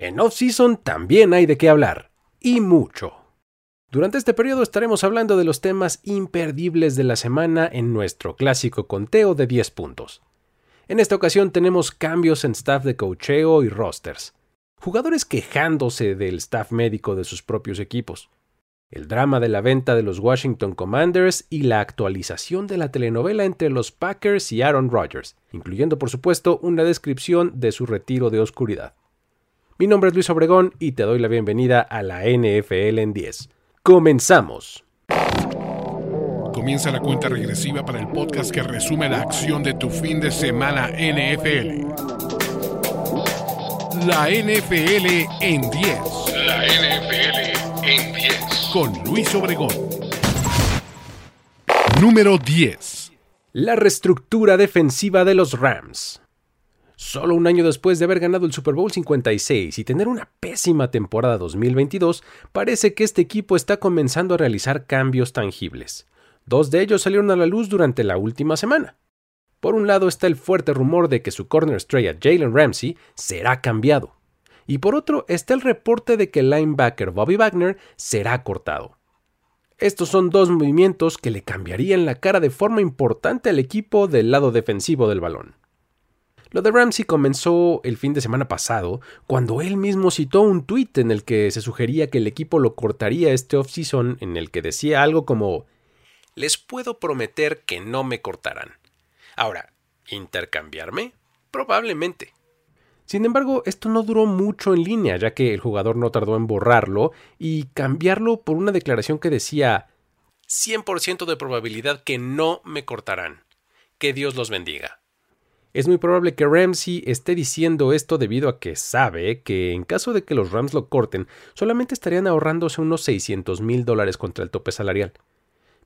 En off-season también hay de qué hablar, y mucho. Durante este periodo estaremos hablando de los temas imperdibles de la semana en nuestro clásico conteo de 10 puntos. En esta ocasión tenemos cambios en staff de cocheo y rosters, jugadores quejándose del staff médico de sus propios equipos, el drama de la venta de los Washington Commanders y la actualización de la telenovela entre los Packers y Aaron Rodgers, incluyendo por supuesto una descripción de su retiro de oscuridad. Mi nombre es Luis Obregón y te doy la bienvenida a la NFL en 10. Comenzamos. Comienza la cuenta regresiva para el podcast que resume la acción de tu fin de semana NFL. La NFL en 10. La NFL en 10. Con Luis Obregón. Número 10. La reestructura defensiva de los Rams. Solo un año después de haber ganado el Super Bowl 56 y tener una pésima temporada 2022, parece que este equipo está comenzando a realizar cambios tangibles. Dos de ellos salieron a la luz durante la última semana. Por un lado está el fuerte rumor de que su corner estrella Jalen Ramsey será cambiado. Y por otro está el reporte de que el linebacker Bobby Wagner será cortado. Estos son dos movimientos que le cambiarían la cara de forma importante al equipo del lado defensivo del balón. Lo de Ramsey comenzó el fin de semana pasado, cuando él mismo citó un tuit en el que se sugería que el equipo lo cortaría este offseason, en el que decía algo como Les puedo prometer que no me cortarán. Ahora, ¿intercambiarme? Probablemente. Sin embargo, esto no duró mucho en línea, ya que el jugador no tardó en borrarlo y cambiarlo por una declaración que decía 100% de probabilidad que no me cortarán. Que Dios los bendiga. Es muy probable que Ramsey esté diciendo esto debido a que sabe que en caso de que los Rams lo corten, solamente estarían ahorrándose unos 600 mil dólares contra el tope salarial,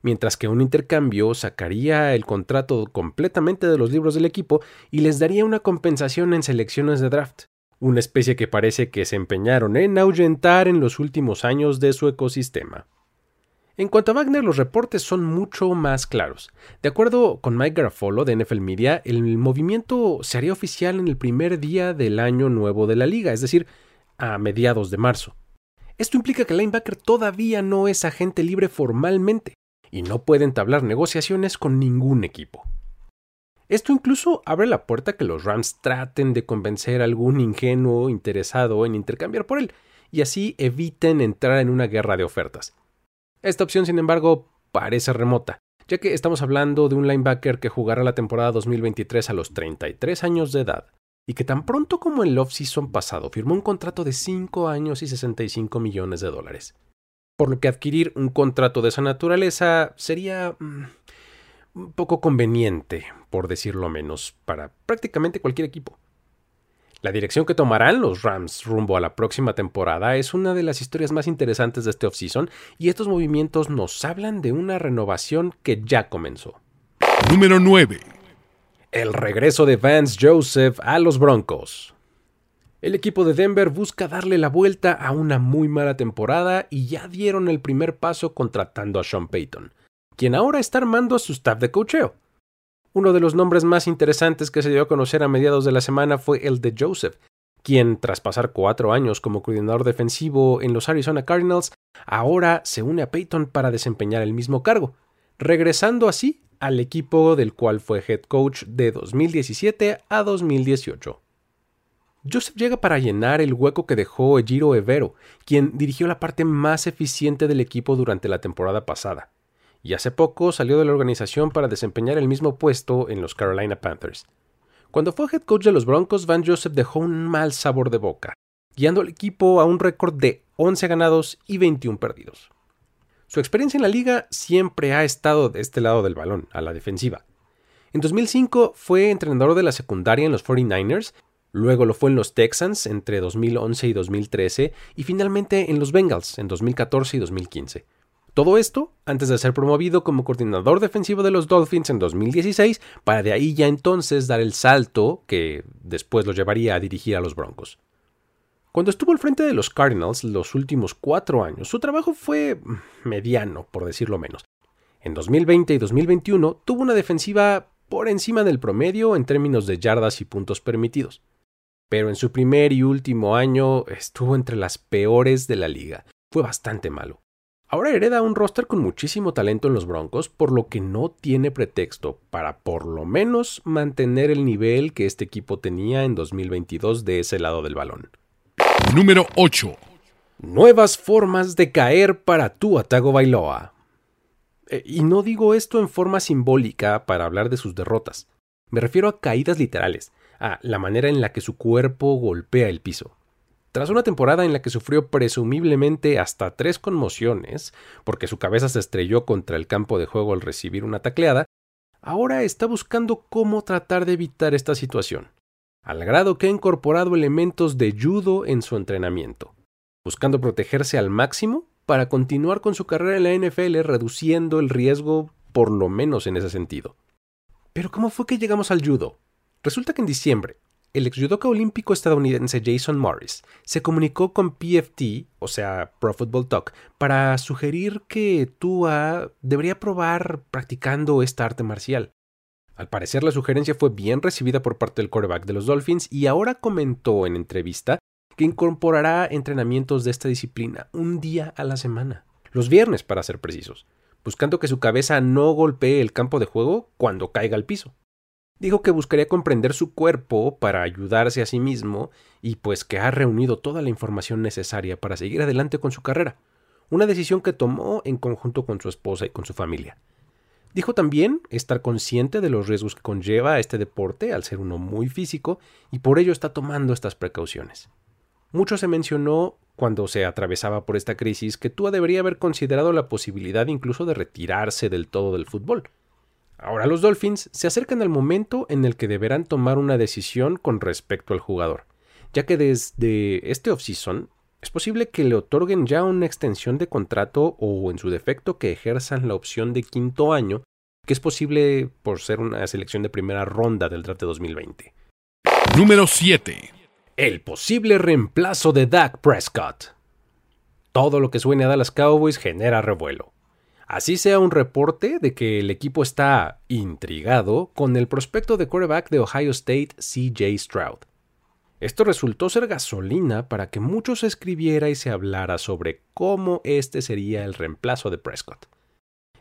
mientras que un intercambio sacaría el contrato completamente de los libros del equipo y les daría una compensación en selecciones de draft, una especie que parece que se empeñaron en ahuyentar en los últimos años de su ecosistema. En cuanto a Wagner, los reportes son mucho más claros. De acuerdo con Mike Garafolo de NFL Media, el movimiento se haría oficial en el primer día del año nuevo de la liga, es decir, a mediados de marzo. Esto implica que linebacker todavía no es agente libre formalmente y no puede entablar negociaciones con ningún equipo. Esto incluso abre la puerta a que los Rams traten de convencer a algún ingenuo interesado en intercambiar por él, y así eviten entrar en una guerra de ofertas. Esta opción, sin embargo, parece remota, ya que estamos hablando de un linebacker que jugará la temporada 2023 a los 33 años de edad, y que tan pronto como el off-season pasado firmó un contrato de 5 años y 65 millones de dólares. Por lo que adquirir un contrato de esa naturaleza sería mm, poco conveniente, por decirlo menos, para prácticamente cualquier equipo. La dirección que tomarán los Rams rumbo a la próxima temporada es una de las historias más interesantes de este offseason y estos movimientos nos hablan de una renovación que ya comenzó. Número 9. El regreso de Vance Joseph a los Broncos. El equipo de Denver busca darle la vuelta a una muy mala temporada y ya dieron el primer paso contratando a Sean Payton, quien ahora está armando a su staff de cocheo. Uno de los nombres más interesantes que se dio a conocer a mediados de la semana fue el de Joseph, quien, tras pasar cuatro años como coordinador defensivo en los Arizona Cardinals, ahora se une a Peyton para desempeñar el mismo cargo, regresando así al equipo del cual fue head coach de 2017 a 2018. Joseph llega para llenar el hueco que dejó Ejiro Evero, quien dirigió la parte más eficiente del equipo durante la temporada pasada y hace poco salió de la organización para desempeñar el mismo puesto en los Carolina Panthers. Cuando fue head coach de los Broncos, Van Joseph dejó un mal sabor de boca, guiando al equipo a un récord de 11 ganados y 21 perdidos. Su experiencia en la liga siempre ha estado de este lado del balón, a la defensiva. En 2005 fue entrenador de la secundaria en los 49ers, luego lo fue en los Texans entre 2011 y 2013 y finalmente en los Bengals en 2014 y 2015. Todo esto antes de ser promovido como coordinador defensivo de los Dolphins en 2016, para de ahí ya entonces dar el salto que después lo llevaría a dirigir a los Broncos. Cuando estuvo al frente de los Cardinals los últimos cuatro años, su trabajo fue mediano, por decirlo menos. En 2020 y 2021 tuvo una defensiva por encima del promedio en términos de yardas y puntos permitidos. pero en su primer y último año estuvo entre las peores de la liga. Fue bastante malo. Ahora hereda un roster con muchísimo talento en los Broncos, por lo que no tiene pretexto para por lo menos mantener el nivel que este equipo tenía en 2022 de ese lado del balón. Número 8. Nuevas formas de caer para tu Atago Bailoa. Eh, y no digo esto en forma simbólica para hablar de sus derrotas. Me refiero a caídas literales, a la manera en la que su cuerpo golpea el piso. Tras una temporada en la que sufrió presumiblemente hasta tres conmociones, porque su cabeza se estrelló contra el campo de juego al recibir una tacleada, ahora está buscando cómo tratar de evitar esta situación, al grado que ha incorporado elementos de judo en su entrenamiento, buscando protegerse al máximo para continuar con su carrera en la NFL reduciendo el riesgo por lo menos en ese sentido. Pero ¿cómo fue que llegamos al judo? Resulta que en diciembre, el ex judoka olímpico estadounidense Jason Morris se comunicó con PFT, o sea, Pro Football Talk, para sugerir que Tua debería probar practicando esta arte marcial. Al parecer la sugerencia fue bien recibida por parte del quarterback de los Dolphins y ahora comentó en entrevista que incorporará entrenamientos de esta disciplina un día a la semana, los viernes para ser precisos, buscando que su cabeza no golpee el campo de juego cuando caiga al piso dijo que buscaría comprender su cuerpo para ayudarse a sí mismo y pues que ha reunido toda la información necesaria para seguir adelante con su carrera, una decisión que tomó en conjunto con su esposa y con su familia. Dijo también estar consciente de los riesgos que conlleva este deporte al ser uno muy físico y por ello está tomando estas precauciones. Mucho se mencionó cuando se atravesaba por esta crisis que Tua debería haber considerado la posibilidad incluso de retirarse del todo del fútbol, Ahora los Dolphins se acercan al momento en el que deberán tomar una decisión con respecto al jugador, ya que desde este offseason es posible que le otorguen ya una extensión de contrato o en su defecto que ejerzan la opción de quinto año, que es posible por ser una selección de primera ronda del draft de 2020. Número 7. El posible reemplazo de Dak Prescott. Todo lo que suene a Dallas Cowboys genera revuelo. Así sea un reporte de que el equipo está intrigado con el prospecto de quarterback de Ohio State CJ Stroud. Esto resultó ser gasolina para que mucho se escribiera y se hablara sobre cómo este sería el reemplazo de Prescott.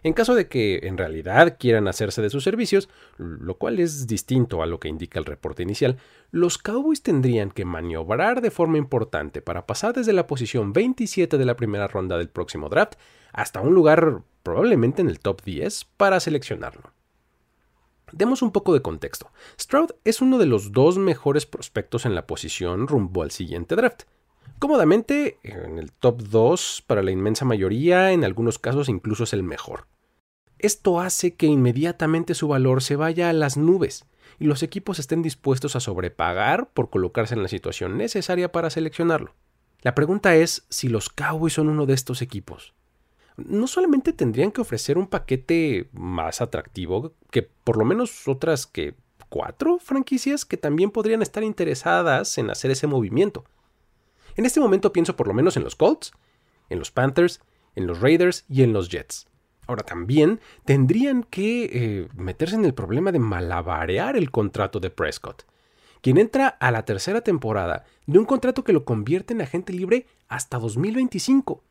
En caso de que en realidad quieran hacerse de sus servicios, lo cual es distinto a lo que indica el reporte inicial, los Cowboys tendrían que maniobrar de forma importante para pasar desde la posición 27 de la primera ronda del próximo draft hasta un lugar probablemente en el top 10, para seleccionarlo. Demos un poco de contexto. Stroud es uno de los dos mejores prospectos en la posición rumbo al siguiente draft. Cómodamente en el top 2 para la inmensa mayoría, en algunos casos incluso es el mejor. Esto hace que inmediatamente su valor se vaya a las nubes y los equipos estén dispuestos a sobrepagar por colocarse en la situación necesaria para seleccionarlo. La pregunta es si los Cowboys son uno de estos equipos no solamente tendrían que ofrecer un paquete más atractivo que por lo menos otras que cuatro franquicias que también podrían estar interesadas en hacer ese movimiento. En este momento pienso por lo menos en los Colts, en los Panthers, en los Raiders y en los Jets. Ahora también tendrían que eh, meterse en el problema de malabarear el contrato de Prescott, quien entra a la tercera temporada de un contrato que lo convierte en agente libre hasta 2025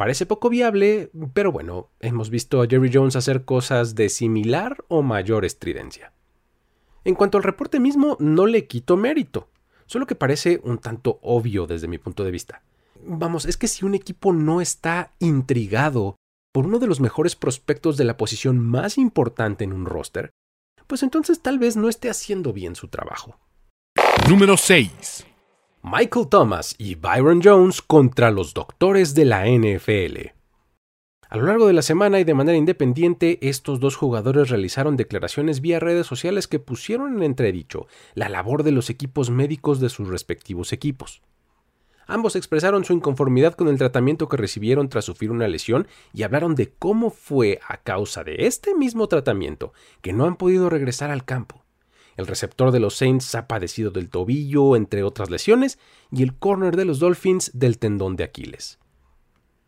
Parece poco viable, pero bueno, hemos visto a Jerry Jones hacer cosas de similar o mayor estridencia. En cuanto al reporte mismo, no le quito mérito, solo que parece un tanto obvio desde mi punto de vista. Vamos, es que si un equipo no está intrigado por uno de los mejores prospectos de la posición más importante en un roster, pues entonces tal vez no esté haciendo bien su trabajo. Número 6. Michael Thomas y Byron Jones contra los doctores de la NFL. A lo largo de la semana y de manera independiente, estos dos jugadores realizaron declaraciones vía redes sociales que pusieron en entredicho la labor de los equipos médicos de sus respectivos equipos. Ambos expresaron su inconformidad con el tratamiento que recibieron tras sufrir una lesión y hablaron de cómo fue a causa de este mismo tratamiento que no han podido regresar al campo. El receptor de los Saints ha padecido del tobillo, entre otras lesiones, y el corner de los Dolphins del tendón de Aquiles.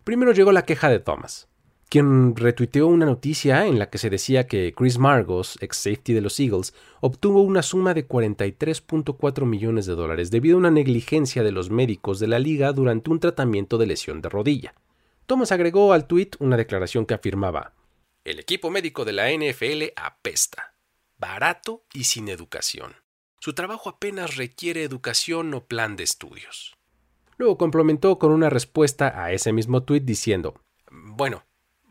Primero llegó la queja de Thomas. quien retuiteó una noticia en la que se decía que Chris Margos, ex safety de los Eagles, obtuvo una suma de 43.4 millones de dólares debido a una negligencia de los médicos de la liga durante un tratamiento de lesión de rodilla. Thomas agregó al tuit una declaración que afirmaba: El equipo médico de la NFL apesta, barato y sin educación. Su trabajo apenas requiere educación o plan de estudios. Luego complementó con una respuesta a ese mismo tuit diciendo: Bueno,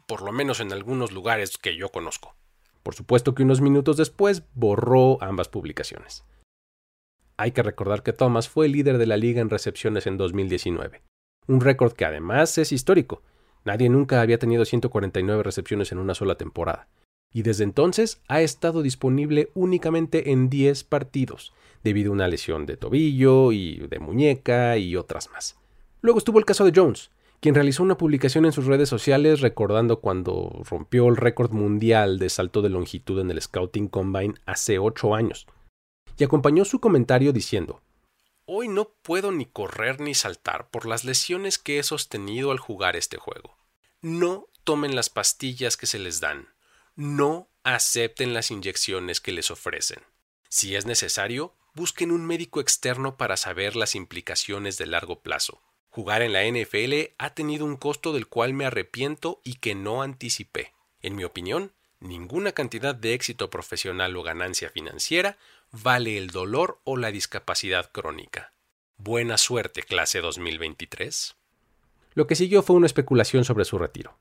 por lo menos en algunos lugares que yo conozco. Por supuesto que unos minutos después borró ambas publicaciones. Hay que recordar que Thomas fue el líder de la liga en recepciones en 2019, un récord que además es histórico. Nadie nunca había tenido 149 recepciones en una sola temporada, y desde entonces ha estado disponible únicamente en 10 partidos, debido a una lesión de tobillo y de muñeca y otras más. Luego estuvo el caso de Jones, quien realizó una publicación en sus redes sociales recordando cuando rompió el récord mundial de salto de longitud en el Scouting Combine hace ocho años, y acompañó su comentario diciendo Hoy no puedo ni correr ni saltar por las lesiones que he sostenido al jugar este juego. No tomen las pastillas que se les dan. No acepten las inyecciones que les ofrecen. Si es necesario, busquen un médico externo para saber las implicaciones de largo plazo. Jugar en la NFL ha tenido un costo del cual me arrepiento y que no anticipé. En mi opinión, ninguna cantidad de éxito profesional o ganancia financiera vale el dolor o la discapacidad crónica. Buena suerte, clase 2023. Lo que siguió fue una especulación sobre su retiro.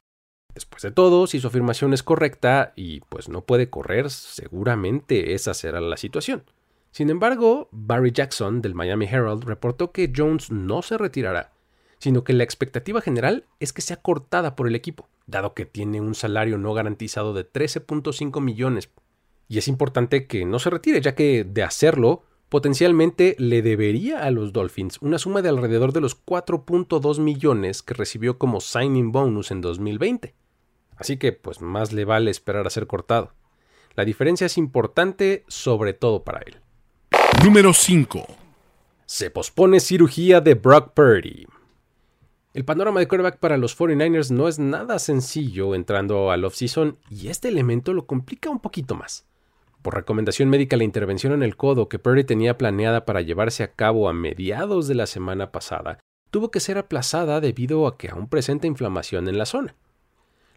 Después de todo, si su afirmación es correcta y pues no puede correr, seguramente esa será la situación. Sin embargo, Barry Jackson del Miami Herald reportó que Jones no se retirará sino que la expectativa general es que sea cortada por el equipo, dado que tiene un salario no garantizado de 13.5 millones. Y es importante que no se retire, ya que de hacerlo, potencialmente le debería a los Dolphins una suma de alrededor de los 4.2 millones que recibió como signing bonus en 2020. Así que pues más le vale esperar a ser cortado. La diferencia es importante sobre todo para él. Número 5. Se pospone cirugía de Brock Purdy. El panorama de quarterback para los 49ers no es nada sencillo entrando al offseason y este elemento lo complica un poquito más. Por recomendación médica, la intervención en el codo que Perry tenía planeada para llevarse a cabo a mediados de la semana pasada tuvo que ser aplazada debido a que aún presenta inflamación en la zona.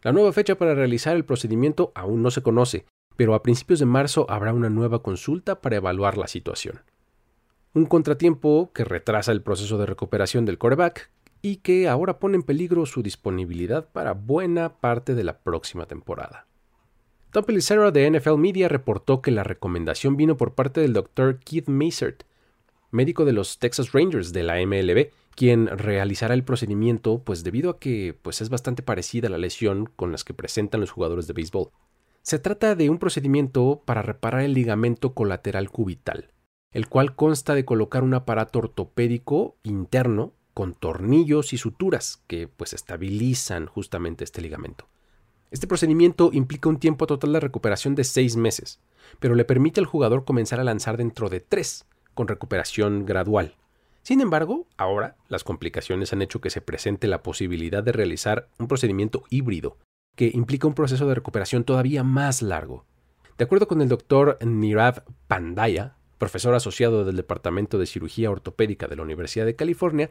La nueva fecha para realizar el procedimiento aún no se conoce, pero a principios de marzo habrá una nueva consulta para evaluar la situación. Un contratiempo que retrasa el proceso de recuperación del quarterback, y que ahora pone en peligro su disponibilidad para buena parte de la próxima temporada. Tom Pelissero de NFL Media reportó que la recomendación vino por parte del Dr. Keith Masert, médico de los Texas Rangers de la MLB, quien realizará el procedimiento, pues debido a que pues es bastante parecida a la lesión con las que presentan los jugadores de béisbol. Se trata de un procedimiento para reparar el ligamento colateral cubital, el cual consta de colocar un aparato ortopédico interno con tornillos y suturas que pues estabilizan justamente este ligamento. Este procedimiento implica un tiempo total de recuperación de seis meses, pero le permite al jugador comenzar a lanzar dentro de tres, con recuperación gradual. Sin embargo, ahora las complicaciones han hecho que se presente la posibilidad de realizar un procedimiento híbrido, que implica un proceso de recuperación todavía más largo. De acuerdo con el doctor Nirav Pandaya, profesor asociado del Departamento de Cirugía Ortopédica de la Universidad de California,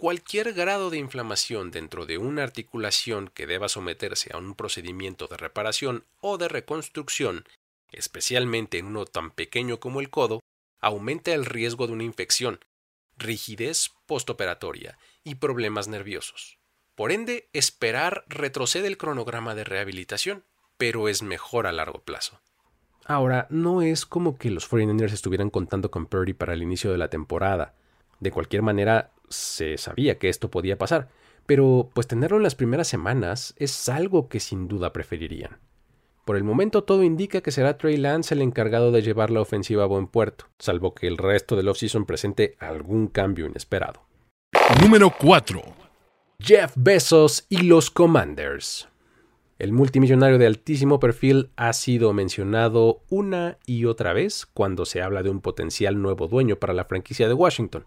Cualquier grado de inflamación dentro de una articulación que deba someterse a un procedimiento de reparación o de reconstrucción, especialmente en uno tan pequeño como el codo, aumenta el riesgo de una infección, rigidez postoperatoria y problemas nerviosos. Por ende, esperar retrocede el cronograma de rehabilitación, pero es mejor a largo plazo. Ahora, no es como que los 49ers estuvieran contando con Purdy para el inicio de la temporada. De cualquier manera, se sabía que esto podía pasar, pero pues tenerlo en las primeras semanas es algo que sin duda preferirían. Por el momento todo indica que será Trey Lance el encargado de llevar la ofensiva a buen puerto, salvo que el resto del offseason presente algún cambio inesperado. Número 4. Jeff Bezos y los Commanders. El multimillonario de altísimo perfil ha sido mencionado una y otra vez cuando se habla de un potencial nuevo dueño para la franquicia de Washington.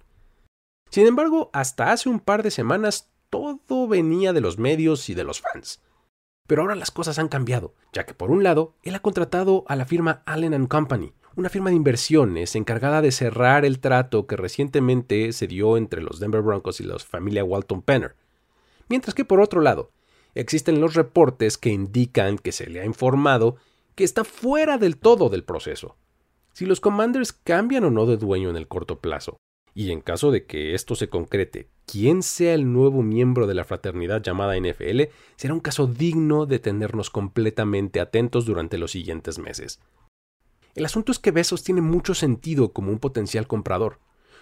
Sin embargo, hasta hace un par de semanas todo venía de los medios y de los fans. Pero ahora las cosas han cambiado, ya que por un lado, él ha contratado a la firma Allen Company, una firma de inversiones encargada de cerrar el trato que recientemente se dio entre los Denver Broncos y la familia Walton Penner. Mientras que por otro lado, existen los reportes que indican que se le ha informado que está fuera del todo del proceso. Si los Commanders cambian o no de dueño en el corto plazo, y en caso de que esto se concrete, quién sea el nuevo miembro de la fraternidad llamada NFL, será un caso digno de tenernos completamente atentos durante los siguientes meses. El asunto es que Besos tiene mucho sentido como un potencial comprador,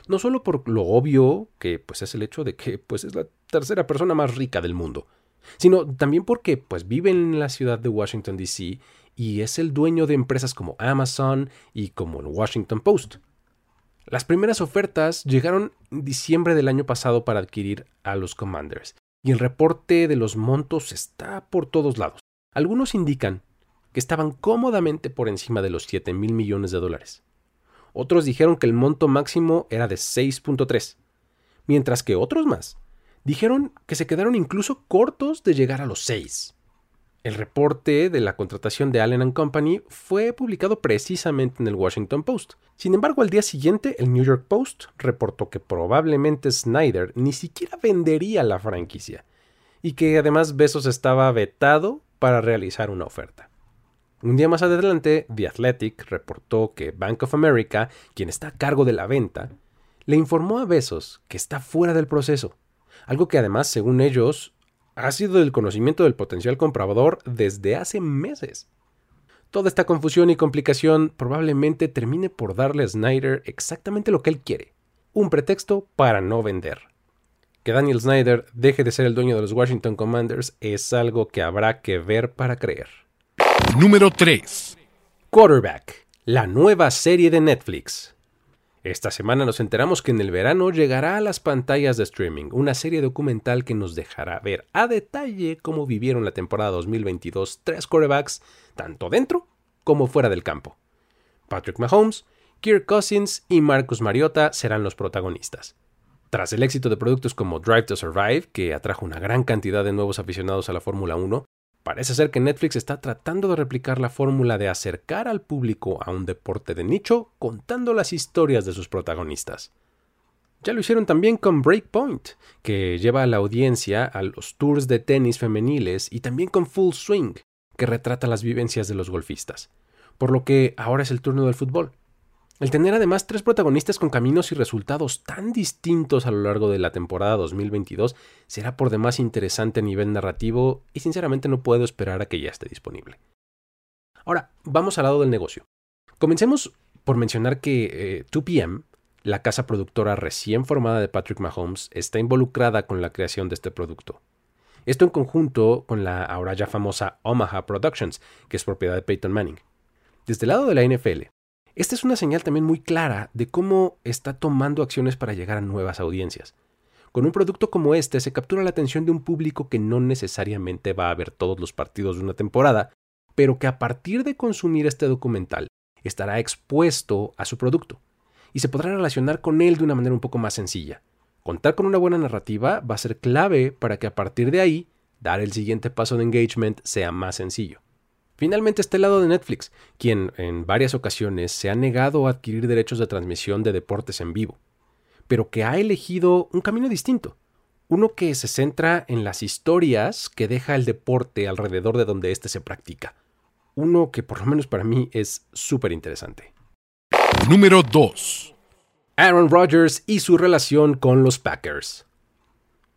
no solo por lo obvio que pues es el hecho de que pues es la tercera persona más rica del mundo, sino también porque pues vive en la ciudad de Washington DC y es el dueño de empresas como Amazon y como el Washington Post. Las primeras ofertas llegaron en diciembre del año pasado para adquirir a los Commanders, y el reporte de los montos está por todos lados. Algunos indican que estaban cómodamente por encima de los 7 mil millones de dólares. Otros dijeron que el monto máximo era de 6.3, mientras que otros más dijeron que se quedaron incluso cortos de llegar a los 6. El reporte de la contratación de Allen Company fue publicado precisamente en el Washington Post. Sin embargo, al día siguiente, el New York Post reportó que probablemente Snyder ni siquiera vendería la franquicia y que además Besos estaba vetado para realizar una oferta. Un día más adelante, The Athletic reportó que Bank of America, quien está a cargo de la venta, le informó a Besos que está fuera del proceso, algo que además, según ellos, ha sido del conocimiento del potencial comprador desde hace meses. Toda esta confusión y complicación probablemente termine por darle a Snyder exactamente lo que él quiere, un pretexto para no vender. Que Daniel Snyder deje de ser el dueño de los Washington Commanders es algo que habrá que ver para creer. Número 3. Quarterback, la nueva serie de Netflix. Esta semana nos enteramos que en el verano llegará a las pantallas de streaming una serie documental que nos dejará ver a detalle cómo vivieron la temporada 2022 tres quarterbacks, tanto dentro como fuera del campo. Patrick Mahomes, Kirk Cousins y Marcus Mariota serán los protagonistas. Tras el éxito de productos como Drive to Survive, que atrajo una gran cantidad de nuevos aficionados a la Fórmula 1, Parece ser que Netflix está tratando de replicar la fórmula de acercar al público a un deporte de nicho contando las historias de sus protagonistas. Ya lo hicieron también con Breakpoint, que lleva a la audiencia a los tours de tenis femeniles y también con Full Swing, que retrata las vivencias de los golfistas. Por lo que ahora es el turno del fútbol. El tener además tres protagonistas con caminos y resultados tan distintos a lo largo de la temporada 2022 será por demás interesante a nivel narrativo y sinceramente no puedo esperar a que ya esté disponible. Ahora, vamos al lado del negocio. Comencemos por mencionar que 2PM, eh, la casa productora recién formada de Patrick Mahomes, está involucrada con la creación de este producto. Esto en conjunto con la ahora ya famosa Omaha Productions, que es propiedad de Peyton Manning. Desde el lado de la NFL, esta es una señal también muy clara de cómo está tomando acciones para llegar a nuevas audiencias. Con un producto como este se captura la atención de un público que no necesariamente va a ver todos los partidos de una temporada, pero que a partir de consumir este documental estará expuesto a su producto y se podrá relacionar con él de una manera un poco más sencilla. Contar con una buena narrativa va a ser clave para que a partir de ahí dar el siguiente paso de engagement sea más sencillo. Finalmente está el lado de Netflix, quien en varias ocasiones se ha negado a adquirir derechos de transmisión de deportes en vivo, pero que ha elegido un camino distinto, uno que se centra en las historias que deja el deporte alrededor de donde éste se practica, uno que por lo menos para mí es súper interesante. Número 2. Aaron Rodgers y su relación con los Packers.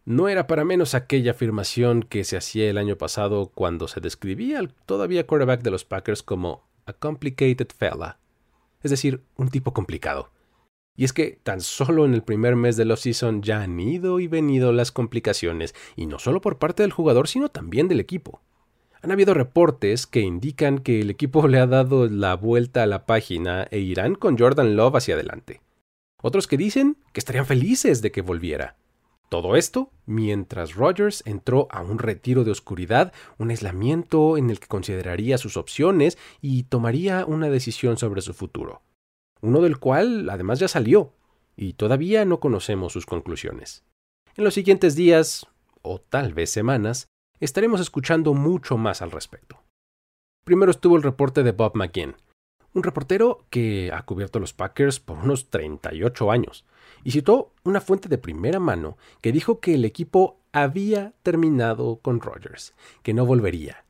No era para menos aquella afirmación que se hacía el año pasado cuando se describía al todavía quarterback de los Packers como a complicated fella, es decir, un tipo complicado. Y es que tan solo en el primer mes de la season ya han ido y venido las complicaciones, y no solo por parte del jugador, sino también del equipo. Han habido reportes que indican que el equipo le ha dado la vuelta a la página e irán con Jordan Love hacia adelante. Otros que dicen que estarían felices de que volviera. Todo esto mientras Rogers entró a un retiro de oscuridad, un aislamiento en el que consideraría sus opciones y tomaría una decisión sobre su futuro, uno del cual además ya salió, y todavía no conocemos sus conclusiones. En los siguientes días, o tal vez semanas, estaremos escuchando mucho más al respecto. Primero estuvo el reporte de Bob McGinn, un reportero que ha cubierto los Packers por unos 38 años, y citó una fuente de primera mano que dijo que el equipo había terminado con Rodgers, que no volvería,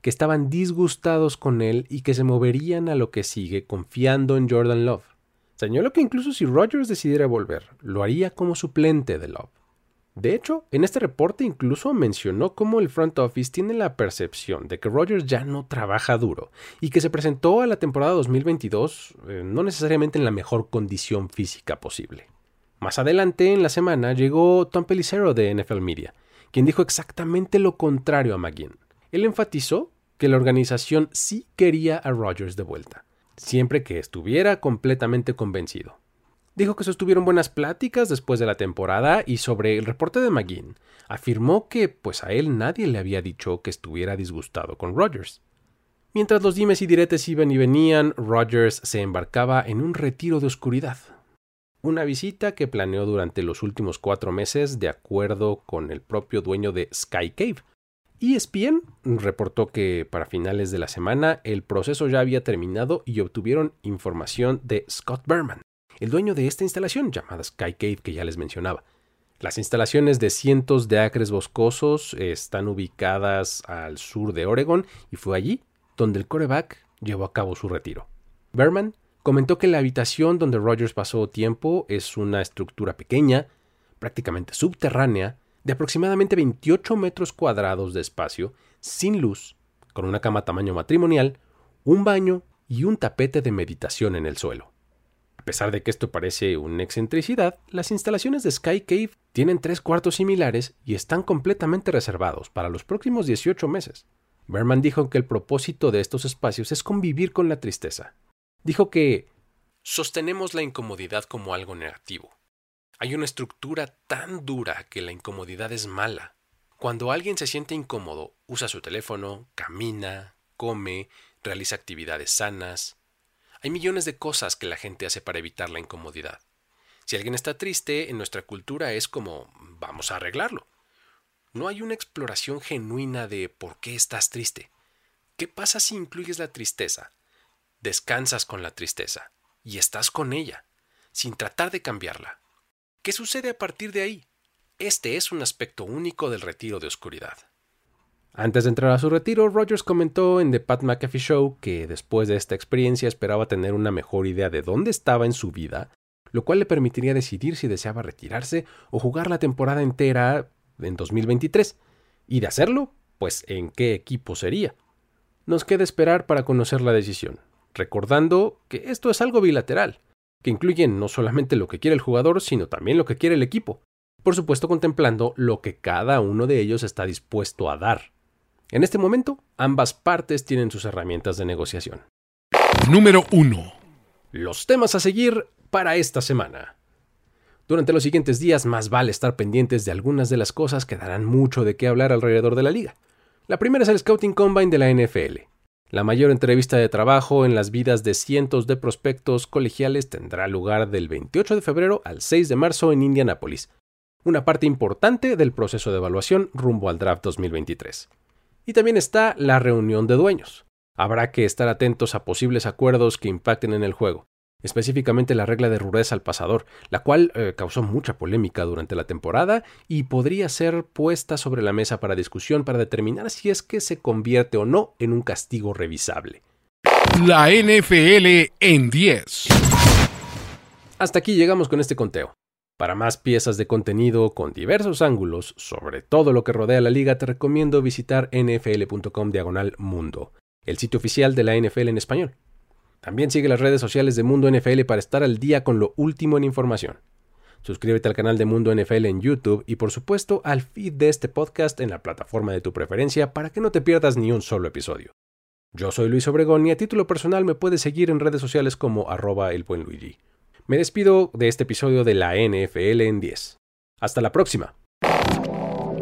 que estaban disgustados con él y que se moverían a lo que sigue confiando en Jordan Love. Señaló que incluso si Rodgers decidiera volver, lo haría como suplente de Love. De hecho, en este reporte incluso mencionó cómo el front office tiene la percepción de que Rodgers ya no trabaja duro y que se presentó a la temporada 2022 eh, no necesariamente en la mejor condición física posible. Más adelante en la semana llegó Tom Pelicero de NFL Media, quien dijo exactamente lo contrario a McGinn. Él enfatizó que la organización sí quería a Rodgers de vuelta, siempre que estuviera completamente convencido. Dijo que sostuvieron buenas pláticas después de la temporada y sobre el reporte de McGinn, afirmó que pues a él nadie le había dicho que estuviera disgustado con Rodgers. Mientras los dimes y diretes iban y venían, Rodgers se embarcaba en un retiro de oscuridad. Una visita que planeó durante los últimos cuatro meses de acuerdo con el propio dueño de Sky Cave. ESPN reportó que para finales de la semana el proceso ya había terminado y obtuvieron información de Scott Berman, el dueño de esta instalación llamada Sky Cave que ya les mencionaba. Las instalaciones de cientos de acres boscosos están ubicadas al sur de Oregon y fue allí donde el coreback llevó a cabo su retiro. Berman comentó que la habitación donde Rogers pasó tiempo es una estructura pequeña, prácticamente subterránea, de aproximadamente 28 metros cuadrados de espacio, sin luz, con una cama tamaño matrimonial, un baño y un tapete de meditación en el suelo. A pesar de que esto parece una excentricidad, las instalaciones de Sky Cave tienen tres cuartos similares y están completamente reservados para los próximos 18 meses. Berman dijo que el propósito de estos espacios es convivir con la tristeza. Dijo que sostenemos la incomodidad como algo negativo. Hay una estructura tan dura que la incomodidad es mala. Cuando alguien se siente incómodo, usa su teléfono, camina, come, realiza actividades sanas, hay millones de cosas que la gente hace para evitar la incomodidad. Si alguien está triste, en nuestra cultura es como vamos a arreglarlo. No hay una exploración genuina de por qué estás triste. ¿Qué pasa si incluyes la tristeza? Descansas con la tristeza y estás con ella, sin tratar de cambiarla. ¿Qué sucede a partir de ahí? Este es un aspecto único del retiro de oscuridad. Antes de entrar a su retiro, Rogers comentó en The Pat McAfee Show que después de esta experiencia esperaba tener una mejor idea de dónde estaba en su vida, lo cual le permitiría decidir si deseaba retirarse o jugar la temporada entera en 2023. Y de hacerlo, pues en qué equipo sería. Nos queda esperar para conocer la decisión, recordando que esto es algo bilateral, que incluye no solamente lo que quiere el jugador, sino también lo que quiere el equipo, por supuesto contemplando lo que cada uno de ellos está dispuesto a dar. En este momento, ambas partes tienen sus herramientas de negociación. Número 1. Los temas a seguir para esta semana. Durante los siguientes días más vale estar pendientes de algunas de las cosas que darán mucho de qué hablar alrededor de la liga. La primera es el Scouting Combine de la NFL. La mayor entrevista de trabajo en las vidas de cientos de prospectos colegiales tendrá lugar del 28 de febrero al 6 de marzo en Indianápolis, una parte importante del proceso de evaluación rumbo al draft 2023. Y también está la reunión de dueños. Habrá que estar atentos a posibles acuerdos que impacten en el juego, específicamente la regla de rudeza al pasador, la cual eh, causó mucha polémica durante la temporada y podría ser puesta sobre la mesa para discusión para determinar si es que se convierte o no en un castigo revisable. La NFL en 10. Hasta aquí llegamos con este conteo. Para más piezas de contenido con diversos ángulos sobre todo lo que rodea la liga, te recomiendo visitar nfl.com diagonal mundo, el sitio oficial de la NFL en español. También sigue las redes sociales de Mundo NFL para estar al día con lo último en información. Suscríbete al canal de Mundo NFL en YouTube y por supuesto al feed de este podcast en la plataforma de tu preferencia para que no te pierdas ni un solo episodio. Yo soy Luis Obregón y a título personal me puedes seguir en redes sociales como arroba el buen Luigi. Me despido de este episodio de la NFL en 10. Hasta la próxima.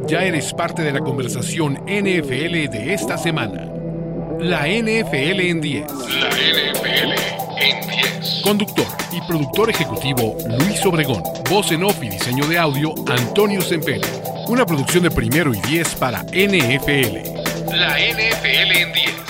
Ya eres parte de la conversación NFL de esta semana. La NFL en 10. La NFL en 10. Conductor y productor ejecutivo Luis Obregón. Voz en off y diseño de audio Antonio Sempere. una producción de primero y diez para NFL. La NFL en 10.